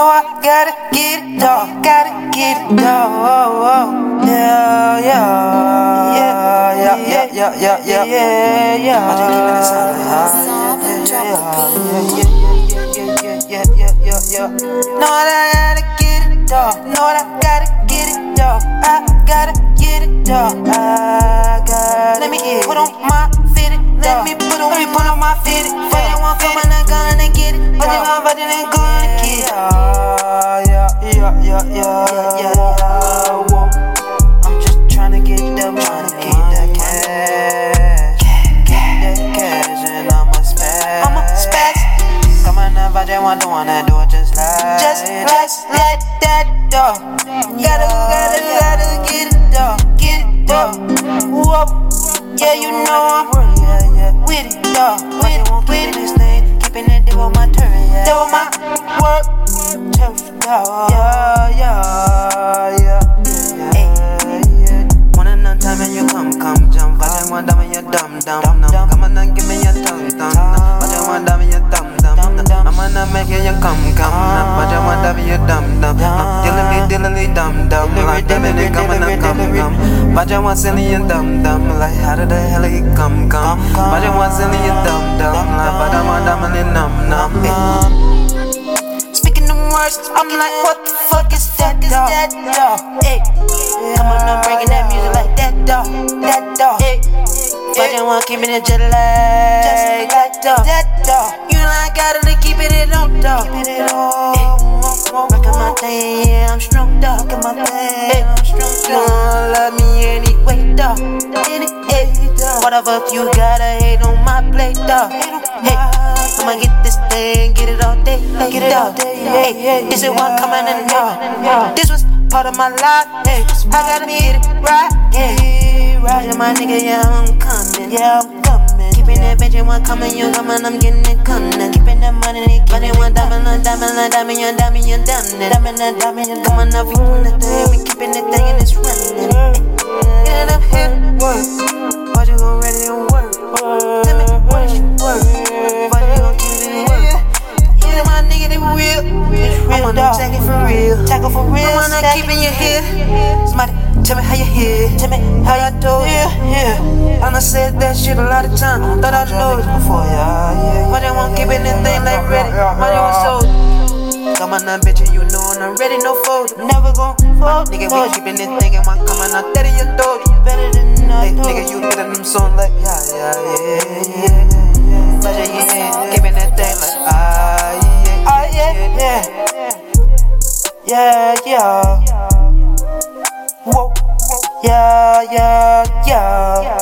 know I gotta get it, dog. Gotta get it, dog. Yeah, yeah, yeah, yeah, yeah, yeah, yeah, yeah, yeah, yeah. I just keep it inside. Yeah, yeah, yeah, yeah, yeah, yeah, yeah, yeah. Know that I gotta get it, dog. Know that I gotta get it, dog. I gotta get it, dog. I gotta. Let me put on my fitted. Let me put on, let me put on my fitted. But they want come and gonna get it. But they want, but they ain't it. Yeah, yeah, yeah, yeah, yeah, yeah. Whoa. I'm just trying to get them, trying to get that cash. Get that cash and I'm a spaz. I'm a spaz. Come on, if I just want to wanna do it just like Just, just like that, dog. Gotta, gotta, gotta get it, dog. Get it, dog. Whoa. Yeah, you know I'm with it, dog. With it, with it. This thing, keeping it there with my turn. There with my dum dum dum. Come on and give me your tongue tongue. What you want to be your dum dum dum. I'm gonna make you come come. What you want to be your dum dum. Dilly me dilly me dum dum. Like Dominic, come on and come come. What you want silly your dum dum. Like how did the hell you come come? What you want silly your dum dum. Like what I want dum and num num. Speaking the words, I'm like, what the fuck is that dog? Hey, come on, I'm bringing that music like that dog. You want keep it in jet lag, just like dog, that dog. You know I gotta keep it in on, dog. Keep it. Eh. Rockin' my thing, yeah, I'm strong, dog. Rockin' my thing, eh. I'm strong, dog. You don't love me anyway, dog. Any, hey, whatever you gotta hate on my plate, dog. Hey, eh. I'ma get this thing, get it all day, get it all day. Hey, this is one coming in the This was part of my life. Hey, I gotta get it right. Yeah, right. My nigga, yeah, I'm coming. Yeah, I'm coming. Keeping that bitch, one coming, you coming, I'm getting it coming. Keeping that money, money, one diamond, one diamond, one diamond, one diamond, one diamond, diamond, diamond, diamond. Come on, now we doing the thing, we keeping the thing and it's running. Get it up here, work. Why you gon' ready to work? Tell me, what is you work? Why you gon' keep it in work? Yeah, my nigga, they real. It's real, dog. Take it for real. Take it for real. I'm not keeping you here. Somebody tell me how you here. Tell me how you do it. Yeah, yeah. I said that shit a lot of times. Thought I know it before, yeah, yeah. Why they won't keep it in thing like ready? They want sold? Come on now, bitch, and you know I'm ready, no fold. Never gon' fold. Nigga, we keeping this thing and one coming out dead in your throat. Better than I hey, Nigga, you better than them song like, yeah, yeah, yeah, yeah. But yeah, yeah, keeping that thing like, ah, yeah, ah, yeah, yeah. Yeah, yeah. Whoa, yeah, yeah, yeah.